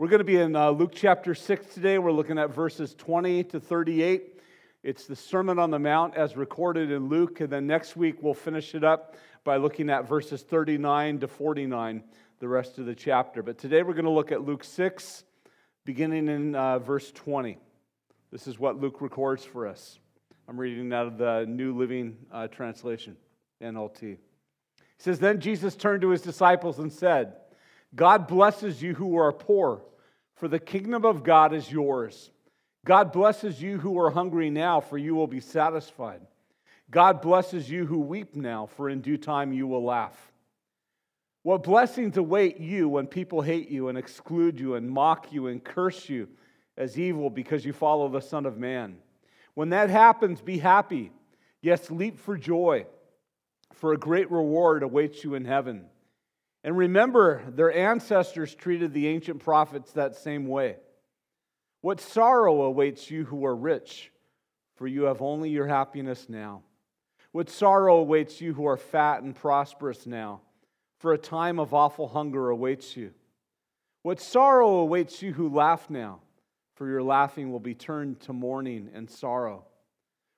We're going to be in uh, Luke chapter 6 today. We're looking at verses 20 to 38. It's the Sermon on the Mount as recorded in Luke. And then next week we'll finish it up by looking at verses 39 to 49, the rest of the chapter. But today we're going to look at Luke 6, beginning in uh, verse 20. This is what Luke records for us. I'm reading out of the New Living uh, Translation, NLT. He says, Then Jesus turned to his disciples and said, God blesses you who are poor for the kingdom of God is yours. God blesses you who are hungry now, for you will be satisfied. God blesses you who weep now, for in due time you will laugh. What blessings await you when people hate you and exclude you and mock you and curse you as evil because you follow the Son of Man. When that happens, be happy. Yes, leap for joy, for a great reward awaits you in heaven. And remember, their ancestors treated the ancient prophets that same way. What sorrow awaits you who are rich, for you have only your happiness now. What sorrow awaits you who are fat and prosperous now, for a time of awful hunger awaits you. What sorrow awaits you who laugh now, for your laughing will be turned to mourning and sorrow.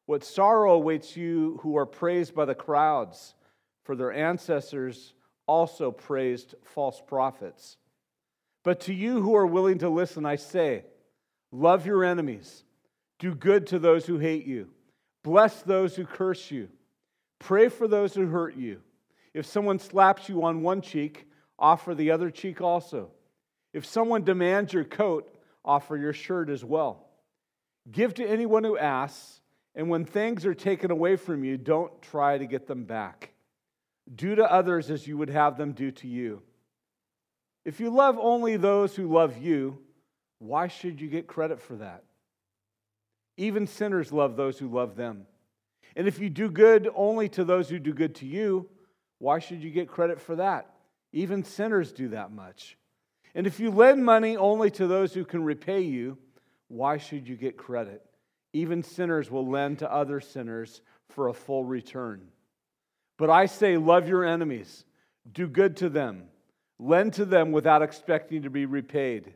What sorrow awaits you who are praised by the crowds, for their ancestors also praised false prophets. But to you who are willing to listen, I say, love your enemies, do good to those who hate you, bless those who curse you, pray for those who hurt you. If someone slaps you on one cheek, offer the other cheek also. If someone demands your coat, offer your shirt as well. Give to anyone who asks, and when things are taken away from you, don't try to get them back. Do to others as you would have them do to you. If you love only those who love you, why should you get credit for that? Even sinners love those who love them. And if you do good only to those who do good to you, why should you get credit for that? Even sinners do that much. And if you lend money only to those who can repay you, why should you get credit? Even sinners will lend to other sinners for a full return. But I say, love your enemies, do good to them, lend to them without expecting to be repaid.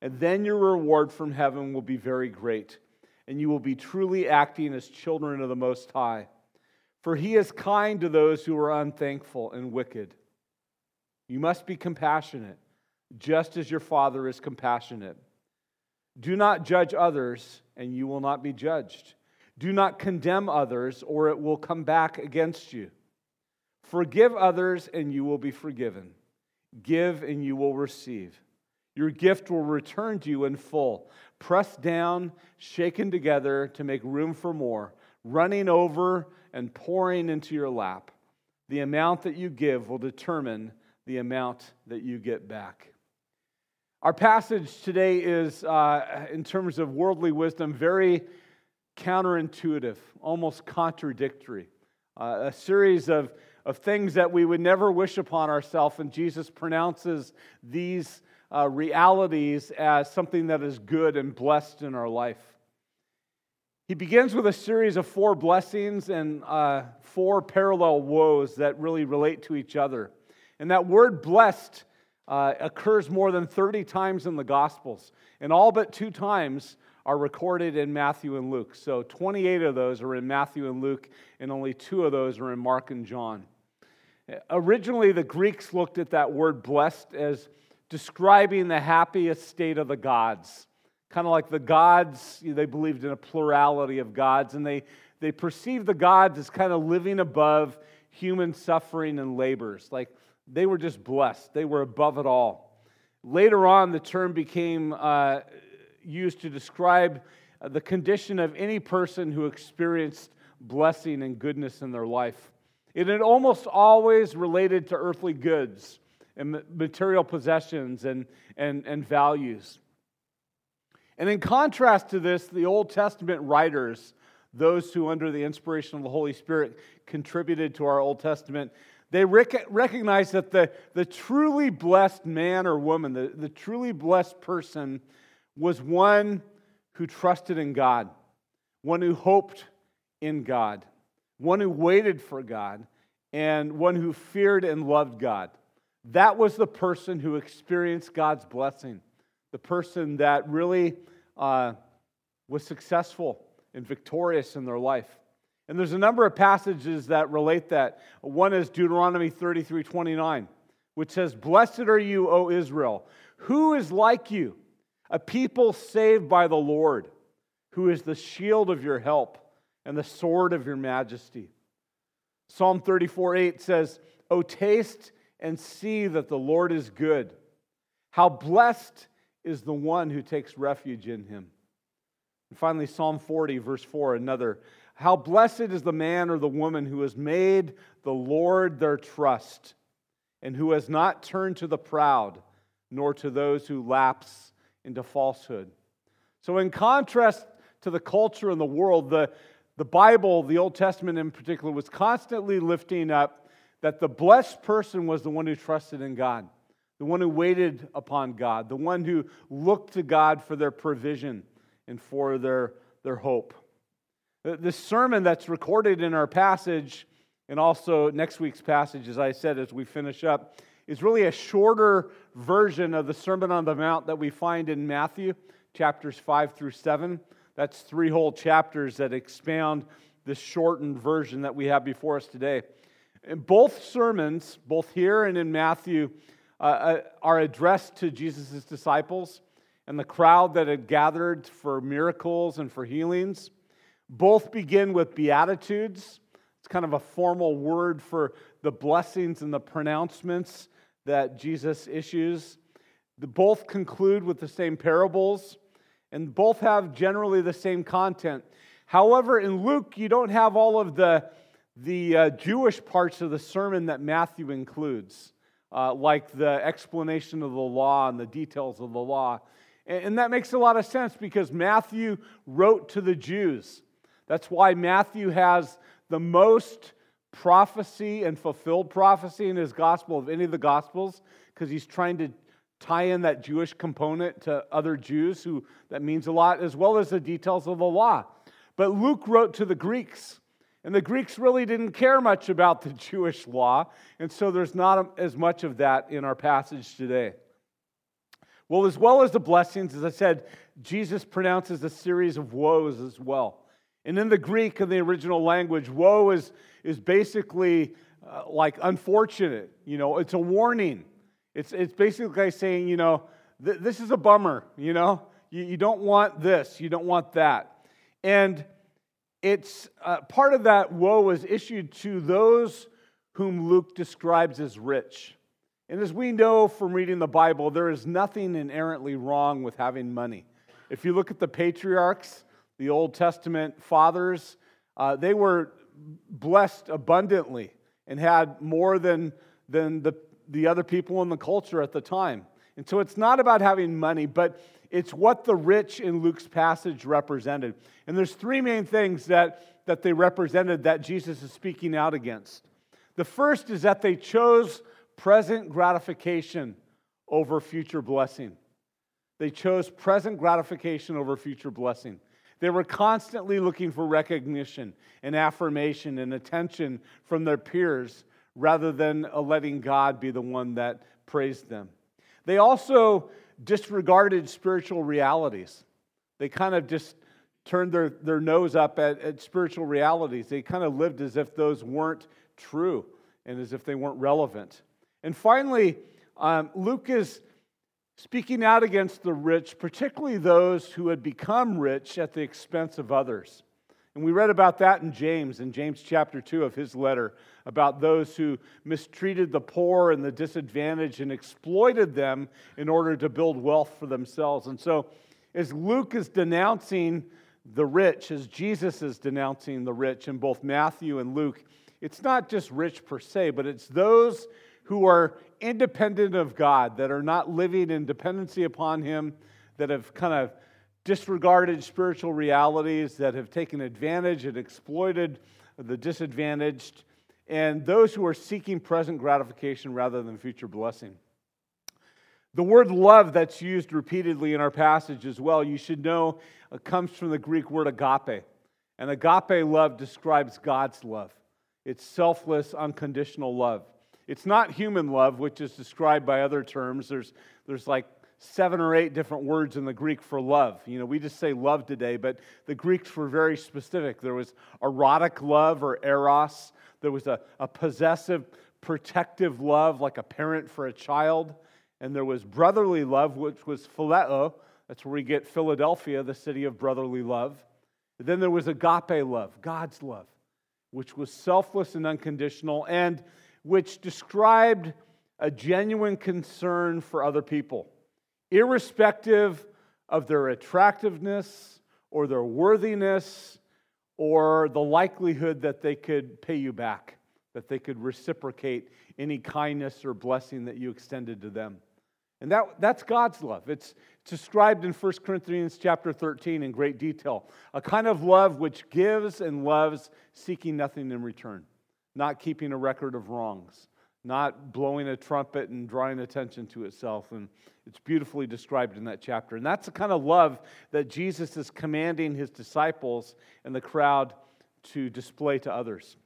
And then your reward from heaven will be very great, and you will be truly acting as children of the Most High. For he is kind to those who are unthankful and wicked. You must be compassionate, just as your Father is compassionate. Do not judge others, and you will not be judged. Do not condemn others, or it will come back against you. Forgive others, and you will be forgiven. Give, and you will receive. Your gift will return to you in full, pressed down, shaken together to make room for more, running over and pouring into your lap. The amount that you give will determine the amount that you get back. Our passage today is, uh, in terms of worldly wisdom, very counterintuitive, almost contradictory. Uh, a series of of things that we would never wish upon ourselves, and Jesus pronounces these uh, realities as something that is good and blessed in our life. He begins with a series of four blessings and uh, four parallel woes that really relate to each other. And that word blessed uh, occurs more than 30 times in the Gospels, and all but two times are recorded in Matthew and Luke. So 28 of those are in Matthew and Luke, and only two of those are in Mark and John. Originally, the Greeks looked at that word blessed as describing the happiest state of the gods. Kind of like the gods, they believed in a plurality of gods, and they, they perceived the gods as kind of living above human suffering and labors. Like they were just blessed, they were above it all. Later on, the term became uh, used to describe the condition of any person who experienced blessing and goodness in their life. It had almost always related to earthly goods and material possessions and, and, and values. And in contrast to this, the Old Testament writers, those who, under the inspiration of the Holy Spirit, contributed to our Old Testament, they rec- recognize that the, the truly blessed man or woman, the, the truly blessed person, was one who trusted in God, one who hoped in God one who waited for God, and one who feared and loved God. That was the person who experienced God's blessing. the person that really uh, was successful and victorious in their life. And there's a number of passages that relate that. One is Deuteronomy 33 29, which says, Blessed are you, O Israel. Who is like you? A people saved by the Lord, who is the shield of your help and the sword of your majesty. Psalm 34 8 says, O taste and see that the Lord is good. How blessed is the one who takes refuge in him. And finally, Psalm 40, verse 4, another. How blessed is the man or the woman who has made the Lord their trust and who has not turned to the proud nor to those who lapse into falsehood. So, in contrast to the culture and the world, the, the Bible, the Old Testament in particular, was constantly lifting up that the blessed person was the one who trusted in God, the one who waited upon God, the one who looked to God for their provision and for their, their hope. This sermon that's recorded in our passage, and also next week's passage, as I said, as we finish up, is really a shorter version of the Sermon on the Mount that we find in Matthew chapters 5 through 7. That's three whole chapters that expound this shortened version that we have before us today. And both sermons, both here and in Matthew, uh, uh are addressed to Jesus' disciples and the crowd that had gathered for miracles and for healings. Both begin with Beatitudes. It's kind of a formal word for the blessings and the pronouncements that Jesus issues. The, both conclude with the same parables, and both have generally the same content. However, in Luke, you don't have all of the, the uh, Jewish parts of the sermon that Matthew includes, uh, like the explanation of the law and the details of the law. And, and that makes a lot of sense because Matthew wrote to the Jews. That's why Matthew has the most prophecy and fulfilled prophecy in his gospel of any of the gospels because he's trying to tie in that Jewish component to other Jews who that means a lot as well as the details of the law. But Luke wrote to the Greeks and the Greeks really didn't care much about the Jewish law, and so there's not as much of that in our passage today. Well, as well as the blessings, as I said, Jesus pronounces a series of woes as well. And in the Greek, in the original language, woe is, is basically uh, like unfortunate. You know, it's a warning. It's, it's basically saying, you know, th- this is a bummer, you know? You, you don't want this, you don't want that. And it's uh, part of that woe is issued to those whom Luke describes as rich. And as we know from reading the Bible, there is nothing inherently wrong with having money. If you look at the patriarchs, the Old Testament fathers, uh, they were blessed abundantly and had more than, than the, the other people in the culture at the time. And so it's not about having money, but it's what the rich in Luke's passage represented. And there's three main things that, that they represented that Jesus is speaking out against. The first is that they chose present gratification over future blessing. They chose present gratification over future blessing. They were constantly looking for recognition and affirmation and attention from their peers rather than letting God be the one that praised them. They also disregarded spiritual realities. They kind of just turned their, their nose up at, at spiritual realities. They kind of lived as if those weren't true and as if they weren't relevant. And finally, um, Luke is speaking out against the rich, particularly those who had become rich at the expense of others. And we read about that in James, in James chapter 2 of his letter, about those who mistreated the poor and the disadvantaged and exploited them in order to build wealth for themselves. And so, as Luke is denouncing the rich, as Jesus is denouncing the rich in both Matthew and Luke, it's not just rich per se, but it's those who are independent of God, that are not living in dependency upon Him, that have kind of disregarded spiritual realities, that have taken advantage and exploited the disadvantaged, and those who are seeking present gratification rather than future blessing. The word love that's used repeatedly in our passage as well, you should know, uh, comes from the Greek word agape. And agape love describes God's love. It's selfless, unconditional love. It's not human love, which is described by other terms. There's, there's like seven or eight different words in the Greek for love. You know, we just say love today, but the Greeks were very specific. There was erotic love or eros, there was a, a possessive, protective love like a parent for a child, and there was brotherly love, which was phileo. That's where we get Philadelphia, the city of brotherly love. And then there was agape love, God's love, which was selfless and unconditional, and which described a genuine concern for other people irrespective of their attractiveness or their worthiness or the likelihood that they could pay you back, that they could reciprocate any kindness or blessing that you extended to them. And that, that's God's love. It's, it's described in 1 Corinthians chapter 13 in great detail. A kind of love which gives and loves, seeking nothing in return, not keeping a record of wrongs not blowing a trumpet and drawing attention to itself. And it's beautifully described in that chapter. And that's the kind of love that Jesus is commanding his disciples and the crowd to display to others.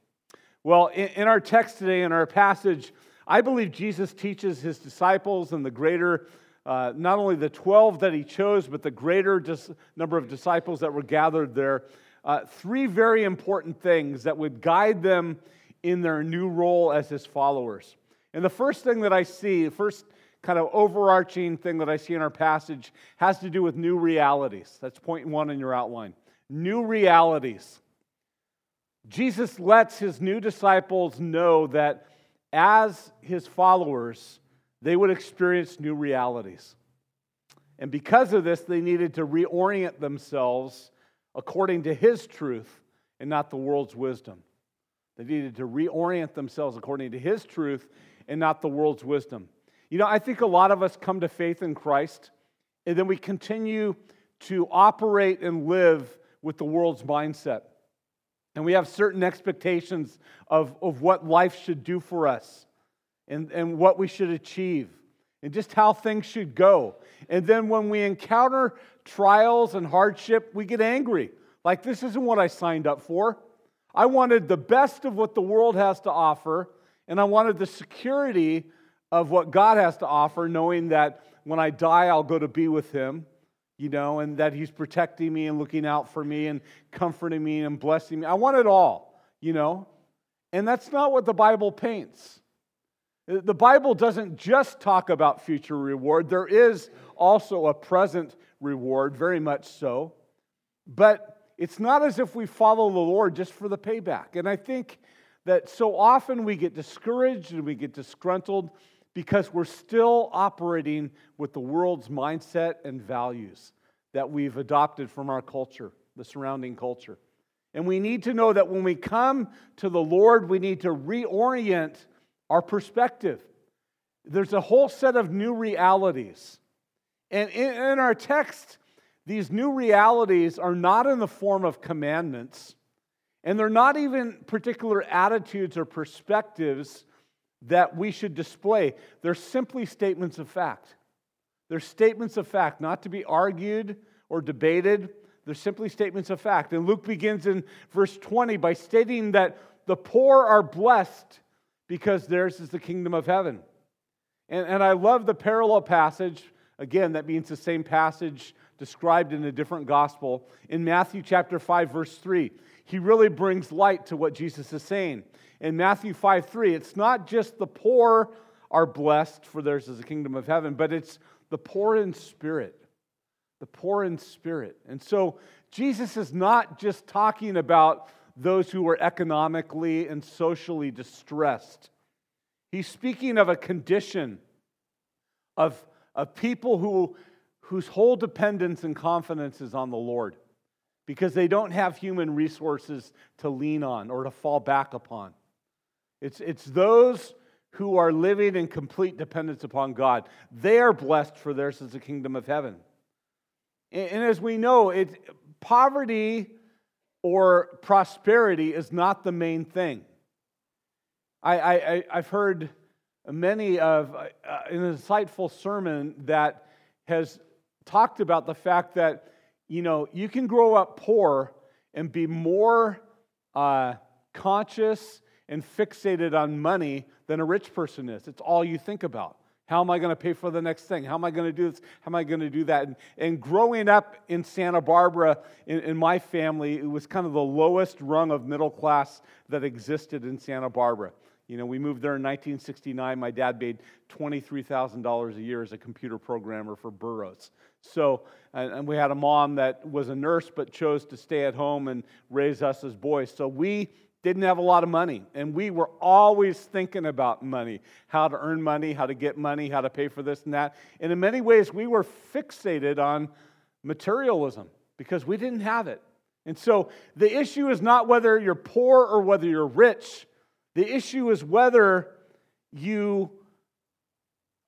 Well, in, our text today, in our passage, I believe Jesus teaches his disciples and the greater, uh, not only the 12 that he chose, but the greater dis- number of disciples that were gathered there, uh, three very important things that would guide them in their new role as his followers. And the first thing that I see, the first kind of overarching thing that I see in our passage has to do with new realities. That's point one in your outline. New realities. Jesus lets his new disciples know that as his followers, they would experience new realities. And because of this, they needed to reorient themselves according to his truth and not the world's wisdom. They needed to reorient themselves according to His truth and not the world's wisdom. You know, I think a lot of us come to faith in Christ and then we continue to operate and live with the world's mindset. And we have certain expectations of, of what life should do for us and, and what we should achieve and just how things should go. And then when we encounter trials and hardship, we get angry. Like, this isn't what I signed up for. I wanted the best of what the world has to offer, and I wanted the security of what God has to offer, knowing that when I die, I'll go to be with Him, you know, and that He's protecting me and looking out for me and comforting me and blessing me. I want it all, you know. And that's not what the Bible paints. The Bible doesn't just talk about future reward, there is also a present reward, very much so. But it's not as if we follow the Lord just for the payback. And I think that so often we get discouraged and we get disgruntled because we're still operating with the world's mindset and values that we've adopted from our culture, the surrounding culture. And we need to know that when we come to the Lord, we need to reorient our perspective. There's a whole set of new realities. And in, our text, these new realities are not in the form of commandments, and they're not even particular attitudes or perspectives that we should display. They're simply statements of fact. They're statements of fact, not to be argued or debated. They're simply statements of fact. And Luke begins in verse 20 by stating that the poor are blessed because theirs is the kingdom of heaven. And, and I love the parallel passage. Again, that means the same passage described in a different gospel. In Matthew chapter 5, verse 3, he really brings light to what Jesus is saying. In Matthew 5 3, it's not just the poor are blessed, for theirs is the kingdom of heaven, but it's the poor in spirit. The poor in spirit. And so Jesus is not just talking about those who are economically and socially distressed. He's speaking of a condition of, of people who whose whole dependence and confidence is on the Lord because they don't have human resources to lean on or to fall back upon. It's, it's those who are living in complete dependence upon God. They are blessed, for theirs is the kingdom of heaven. And, and as we know, it, poverty or prosperity is not the main thing. I, I, I've heard many of uh, an insightful sermon that has talked about the fact that, you know, you can grow up poor and be more uh, conscious and fixated on money than a rich person is. It's all you think about How am I going to pay for the next thing? How am I going to do this? How am I going to do that? And, and growing up in Santa Barbara, in, in, my family, it was kind of the lowest rung of middle class that existed in Santa Barbara. You know, we moved there in 1969. My dad made $23,000 a year as a computer programmer for Burroughs. So, and, we had a mom that was a nurse but chose to stay at home and raise us as boys. So we didn't have a lot of money. And we were always thinking about money how to earn money, how to get money, how to pay for this and that. And in many ways, we were fixated on materialism because we didn't have it. And so the issue is not whether you're poor or whether you're rich, the issue is whether you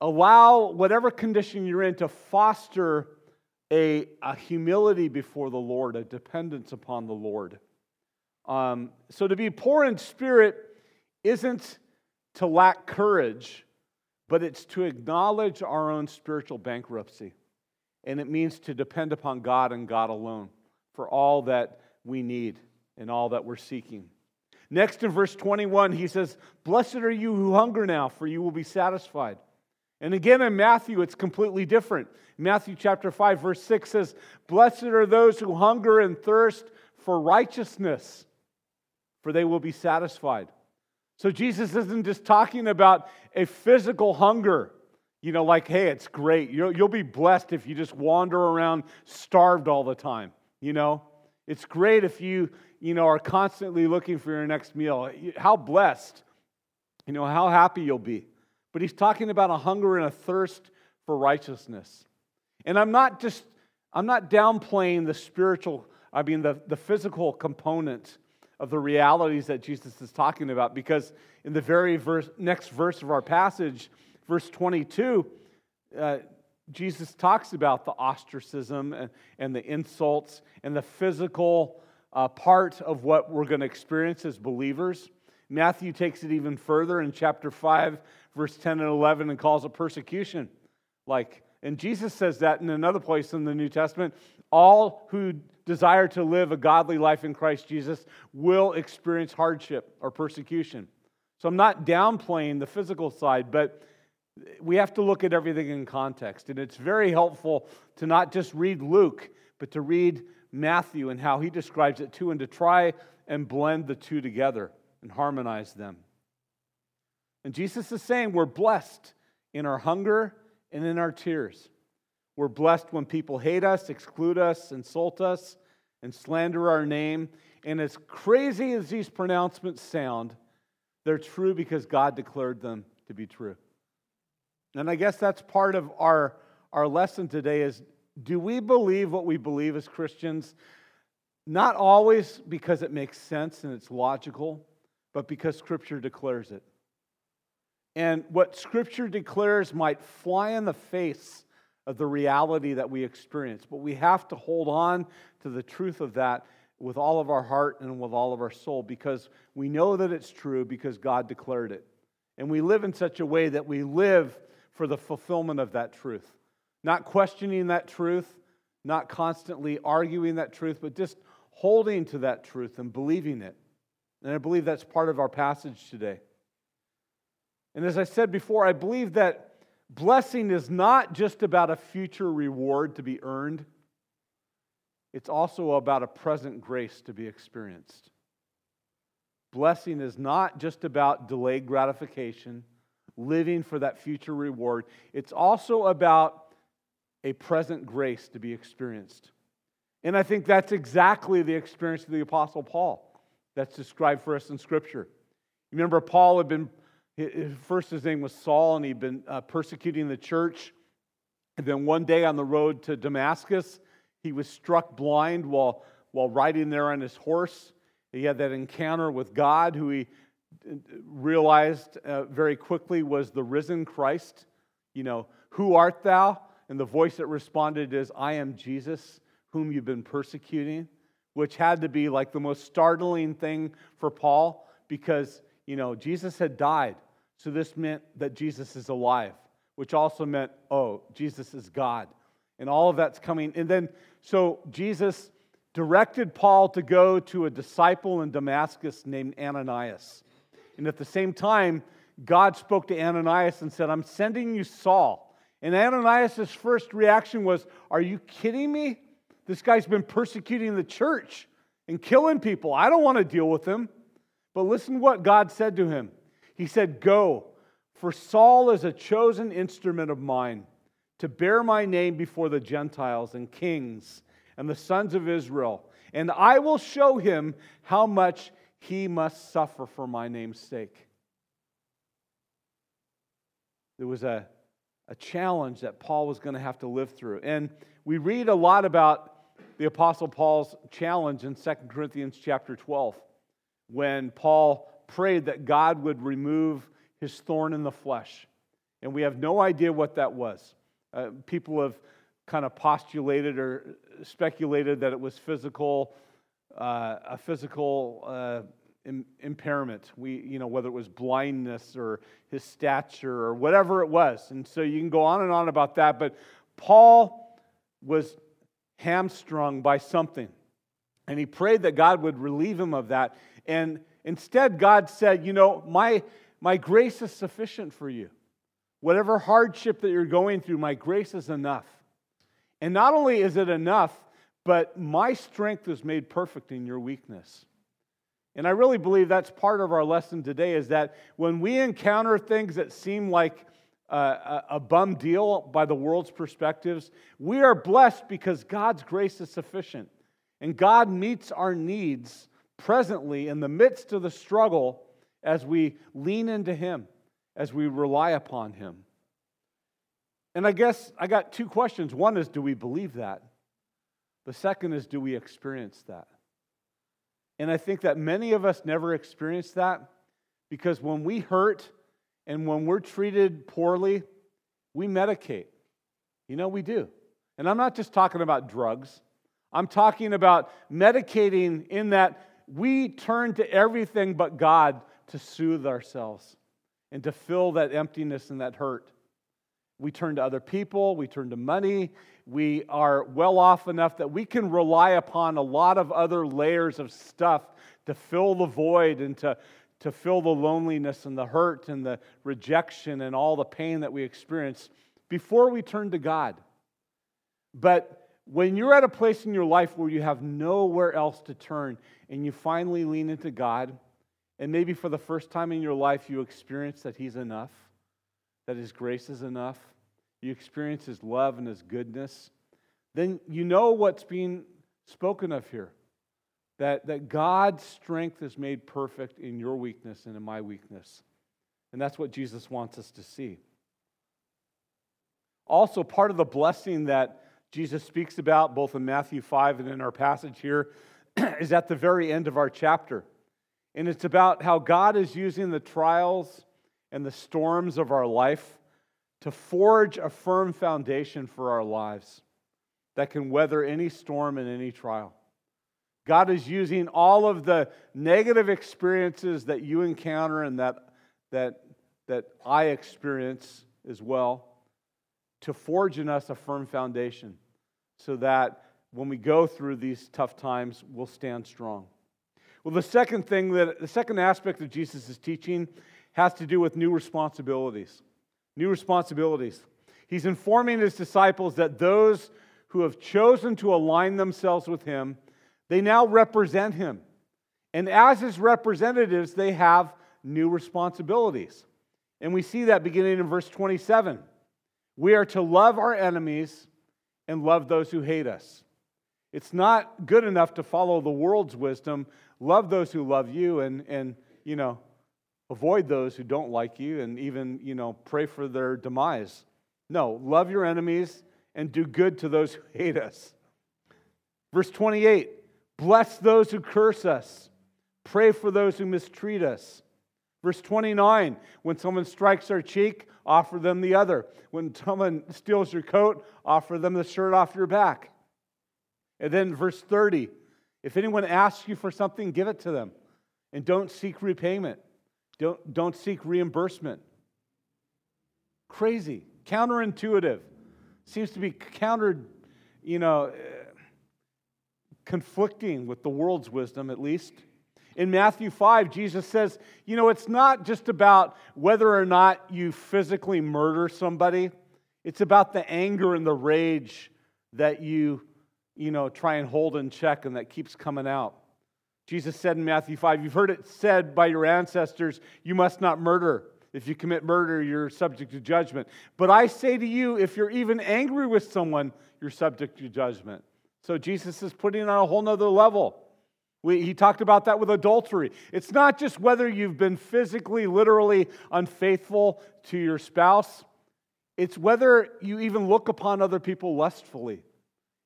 allow whatever condition you're in to foster a, a humility before the Lord, a dependence upon the Lord. Um, so to be poor in spirit isn't to lack courage, but it's to acknowledge our own spiritual bankruptcy. And it means to depend upon God and God alone for all that we need and all that we're seeking. Next in verse 21, he says, Blessed are you who hunger now, for you will be satisfied. And again in Matthew, it's completely different. Matthew chapter 5, verse 6 says, Blessed are those who hunger and thirst for righteousness, for they will be satisfied. So Jesus isn't just talking about a physical hunger, you know, like, hey, it's great. You'll, you'll be blessed if you just wander around starved all the time, you know? It's great if you, you know, are constantly looking for your next meal. How blessed, you know, how happy you'll be. But he's talking about a hunger and a thirst for righteousness. And I'm not just, I'm not downplaying the spiritual, I mean, the, the physical component of the realities that Jesus is talking about because in the very verse, next verse of our passage, verse 22, uh, Jesus talks about the ostracism and, and, the insults and the physical uh, part of what we're going to experience as believers. Matthew takes it even further in chapter 5, verse 10 and 11, and calls it persecution. Like, and Jesus says that in another place in the New Testament all who desire to live a godly life in Christ Jesus will experience hardship or persecution. So I'm not downplaying the physical side, but we have to look at everything in context. And it's very helpful to not just read Luke, but to read Matthew and how he describes it too, and to try and blend the two together and harmonize them. And Jesus is saying we're blessed in our hunger and in our tears. We're blessed when people hate us, exclude us, insult us, and slander our name. And as crazy as these pronouncements sound, they're true because God declared them to be true. And I guess that's part of our, our lesson today is do we believe what we believe as Christians? Not always because it makes sense and it's logical, but because Scripture declares it. And what Scripture declares might fly in the face of the reality that we experience. But we have to hold on to the truth of that with all of our heart and with all of our soul because we know that it's true because God declared it. And we live in such a way that we live for the fulfillment of that truth. Not questioning that truth, not constantly arguing that truth, but just holding to that truth and believing it. And I believe that's part of our passage today. And as I said before, I believe that blessing is not just about a future reward to be earned, it's also about a present grace to be experienced. Blessing is not just about delayed gratification, living for that future reward. It's also about a present grace to be experienced. And I think that's exactly the experience of the Apostle Paul that's described for us in Scripture. Remember, Paul had been First, his name was Saul, and he'd been uh, persecuting the church. And then one day on the road to Damascus, he was struck blind while, while riding there on his horse. He had that encounter with God, who he uh, realized uh, very quickly was the risen Christ. You know, who art thou? And the voice that responded is, I am Jesus, whom you've been persecuting, which had to be like the most startling thing for Paul because you know, Jesus had died. So this meant that Jesus is alive, which also meant, oh, Jesus is God. And all of that's coming. And then, so Jesus directed Paul to go to a disciple in Damascus named Ananias. And at the same time, God spoke to Ananias and said, I'm sending you Saul. And Ananias' first reaction was, Are you kidding me? This guy's been persecuting the church and killing people. I don't want to deal with him. But listen what God said to him. He said, Go, for Saul is a chosen instrument of mine to bear my name before the Gentiles and kings and the sons of Israel. And I will show him how much he must suffer for my name's sake. There was a, a challenge that Paul was going to have to live through. And we read a lot about the Apostle Paul's challenge in 2 Corinthians chapter 12 when Paul prayed that God would remove his thorn in the flesh. And we have no idea what that was. Uh, people have kind of postulated or speculated that it was physical, uh, a physical uh, Im- impairment. We, you know, whether it was blindness or his stature or whatever it was. And so you can go on and on about that. But Paul was hamstrung by something. And he prayed that God would relieve him of that. And instead, God said, You know, my, my grace is sufficient for you. Whatever hardship that you're going through, my grace is enough. And not only is it enough, but my strength is made perfect in your weakness. And I really believe that's part of our lesson today is that when we encounter things that seem like a, a bum deal by the world's perspectives, we are blessed because God's grace is sufficient. And God meets our needs presently in the midst of the struggle as we lean into Him, as we rely upon Him. And I guess I got two questions. One is, do we believe that? The second is, do we experience that? And I think that many of us never experience that because when we hurt and when we're treated poorly, we medicate. You know, we do. And I'm not just talking about drugs, I'm talking about medicating in that we turn to everything but God to soothe ourselves and to fill that emptiness and that hurt. We turn to other people, we turn to money, we are well off enough that we can rely upon a lot of other layers of stuff to fill the void and to, to fill the loneliness and the hurt and the rejection and all the pain that we experience before we turn to God. But when you're at a place in your life where you have nowhere else to turn and you finally lean into God, and maybe for the first time in your life you experience that He's enough, that His grace is enough, you experience His love and His goodness, then you know what's being spoken of here. That, that God's strength is made perfect in your weakness and in my weakness. And that's what Jesus wants us to see. Also, part of the blessing that Jesus speaks about, both in Matthew 5 and in our passage here, is at the very end of our chapter. And it's about how God is using the trials and the storms of our life to forge a firm foundation for our lives that can weather any storm and any trial. God is using all of the negative experiences that you encounter and that, that, that I experience as well to forge in us a firm foundation so that when we go through these tough times, we'll stand strong. Well, the second thing that the second aspect of Jesus' teaching has to do with new responsibilities new responsibilities. He's informing his disciples that those who have chosen to align themselves with him, they now represent him. And as his representatives, they have new responsibilities. And we see that beginning in verse 27. We are to love our enemies and love those who hate us. It's not good enough to follow the world's wisdom. Love those who love you and, and you know, avoid those who don't like you and even, you know, pray for their demise. No, love your enemies and do good to those who hate us. Verse 28 Bless those who curse us, pray for those who mistreat us. Verse 29 When someone strikes our cheek, offer them the other. When someone steals your coat, offer them the shirt off your back. And then verse 30 If anyone asks you for something, give it to them, and don't seek repayment. Don't, don't seek reimbursement. Crazy, counterintuitive. Seems to be countered, you know, conflicting with the world's wisdom, at least. In Matthew 5, Jesus says, you know, it's not just about whether or not you physically murder somebody, it's about the anger and the rage that you, you know, try and hold in check and that keeps coming out. Jesus said in Matthew 5, You've heard it said by your ancestors, you must not murder. If you commit murder, you're subject to judgment. But I say to you, if you're even angry with someone, you're subject to judgment. So Jesus is putting it on a whole nother level. We, he talked about that with adultery. It's not just whether you've been physically, literally unfaithful to your spouse, it's whether you even look upon other people lustfully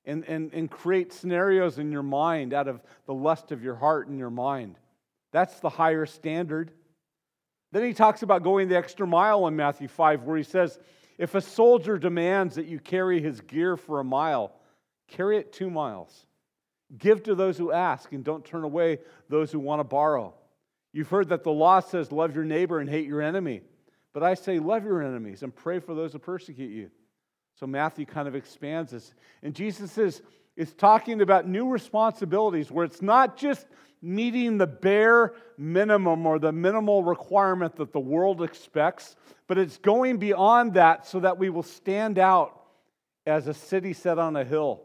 and, and, and create scenarios in your mind out of the lust of your heart and your mind. That's the higher standard. Then he talks about going the extra mile in Matthew 5, where he says, If a soldier demands that you carry his gear for a mile, carry it two miles. Give to those who ask, and don't turn away those who want to borrow. You've heard that the law says, Love your neighbor and hate your enemy. But I say, Love your enemies and pray for those who persecute you. So Matthew kind of expands this. And Jesus is, is talking about new responsibilities where it's not just meeting the bare minimum or the minimal requirement that the world expects, but it's going beyond that so that we will stand out as a city set on a hill,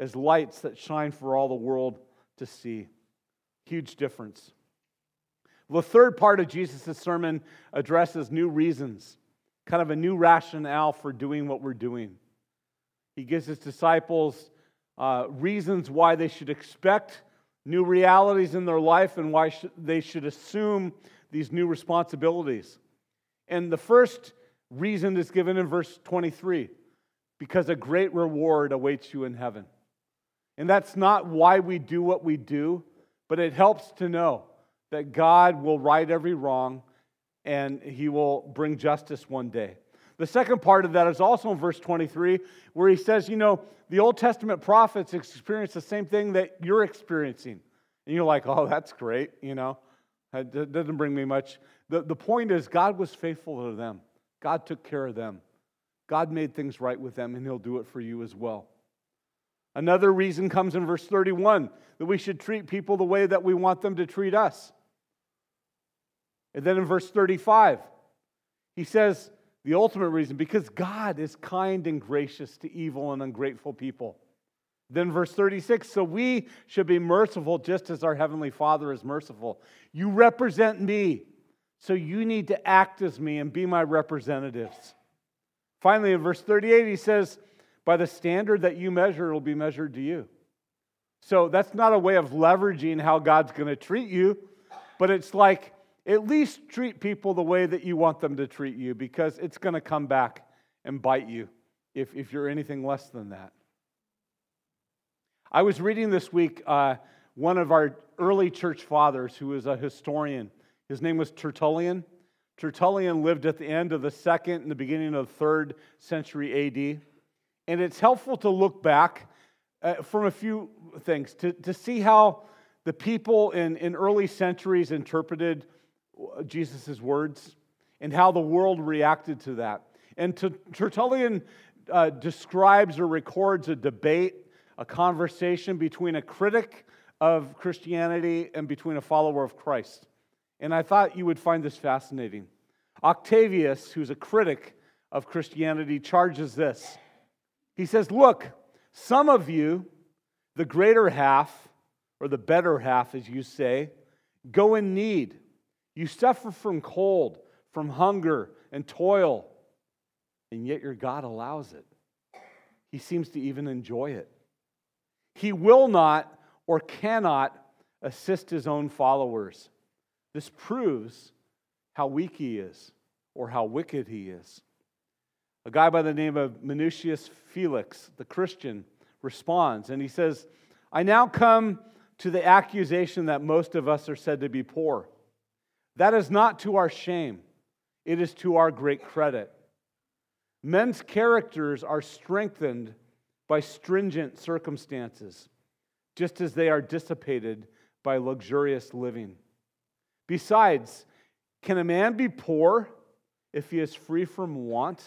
as lights that shine for all the world to see. Huge difference. The third part of Jesus' sermon addresses new reasons kind of a new rationale for doing what we're doing. He gives his disciples uh, reasons why they should expect new realities in their life and why sh- they should assume these new responsibilities. And the first reason is given in verse 23 because a great reward awaits you in heaven. And that's not why we do what we do, but it helps to know that God will right every wrong and he will bring justice one day. The second part of that is also in verse 23, where he says, You know, the Old Testament prophets experienced the same thing that you're experiencing. And you're like, Oh, that's great, you know, that doesn't bring me much. The, the point is, God was faithful to them, God took care of them, God made things right with them, and he'll do it for you as well. Another reason comes in verse 31 that we should treat people the way that we want them to treat us. And then in verse 35, he says the ultimate reason because God is kind and gracious to evil and ungrateful people. Then verse 36 so we should be merciful just as our heavenly Father is merciful. You represent me, so you need to act as me and be my representatives. Finally, in verse 38, he says, By the standard that you measure, it will be measured to you. So that's not a way of leveraging how God's going to treat you, but it's like at least treat people the way that you want them to treat you because it's going to come back and bite you if, if you're anything less than that. I was reading this week uh, one of our early church fathers who was a historian. His name was Tertullian. Tertullian lived at the end of the second and the beginning of the third century AD. And it's helpful to look back uh, from a few things to, to see how the people in, in early centuries interpreted Jesus' words and how the world reacted to that. And Tertullian uh, describes or records a debate, a conversation between a critic of Christianity and between a follower of Christ. And I thought you would find this fascinating. Octavius, who's a critic of Christianity, charges this. He says, Look, some of you, the greater half, or the better half, as you say, go in need you suffer from cold, from hunger and toil, and yet your God allows it. He seems to even enjoy it. He will not or cannot assist his own followers. This proves how weak he is or how wicked he is. A guy by the name of Minucius Felix, the Christian, responds and he says, I now come to the accusation that most of us are said to be poor. That is not to our shame, it is to our great credit. Men's characters are strengthened by stringent circumstances, just as they are dissipated by luxurious living. Besides, can a man be poor if he is free from want?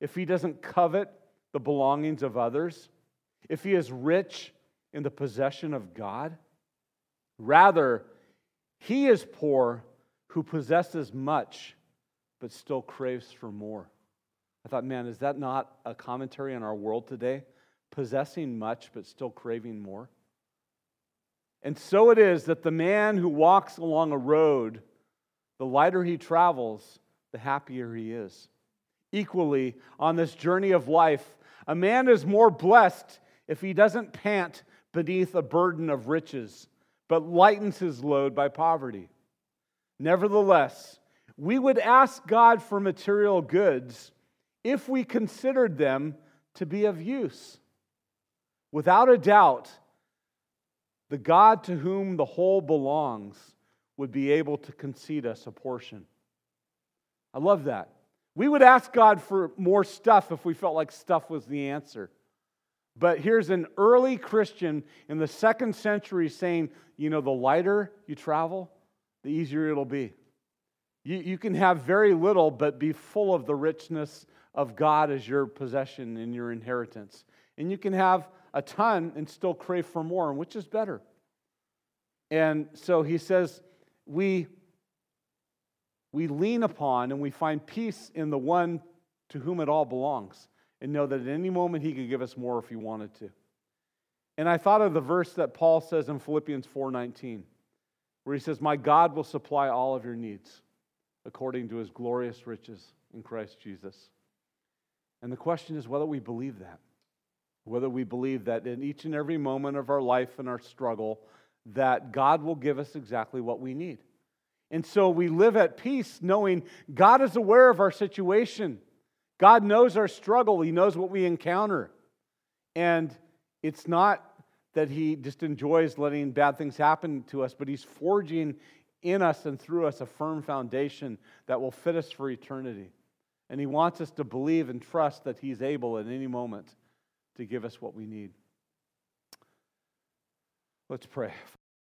If he doesn't covet the belongings of others? If he is rich in the possession of God? Rather, He is poor who possesses much but still craves for more. I thought, man, is that not a commentary on our world today? Possessing much but still craving more? And so it is that the man who walks along a road, the lighter he travels, the happier he is. Equally, on this journey of life, a man is more blessed if he doesn't pant beneath a burden of riches, but lightens his load by poverty. Nevertheless, we would ask God for material goods if we considered them to be of use. Without a doubt, the God to whom the whole belongs would be able to concede us a portion. I love that. We would ask God for more stuff if we felt like stuff was the answer. But here's an early Christian in the second century saying, you know, the lighter you travel, the easier it'll be. You, you can have very little, but be full of the richness of God as your possession and your inheritance. And you can have a ton and still crave for more, which is better. And so he says, we, we lean upon and we find peace in the one to whom it all belongs and know that at any moment he could give us more if he wanted to. And I thought of the verse that Paul says in Philippians 4:19 where he says, "My God will supply all of your needs according to his glorious riches in Christ Jesus." And the question is whether we believe that. Whether we believe that in each and every moment of our life and our struggle that God will give us exactly what we need. And so we live at peace knowing God is aware of our situation. God knows our struggle, He knows what we encounter. And it's not that He just enjoys letting bad things happen to us, but He's forging in us and through us a firm foundation that will fit us for eternity. And He wants us to believe and trust that He's able at any moment to give us what we need. Let's pray.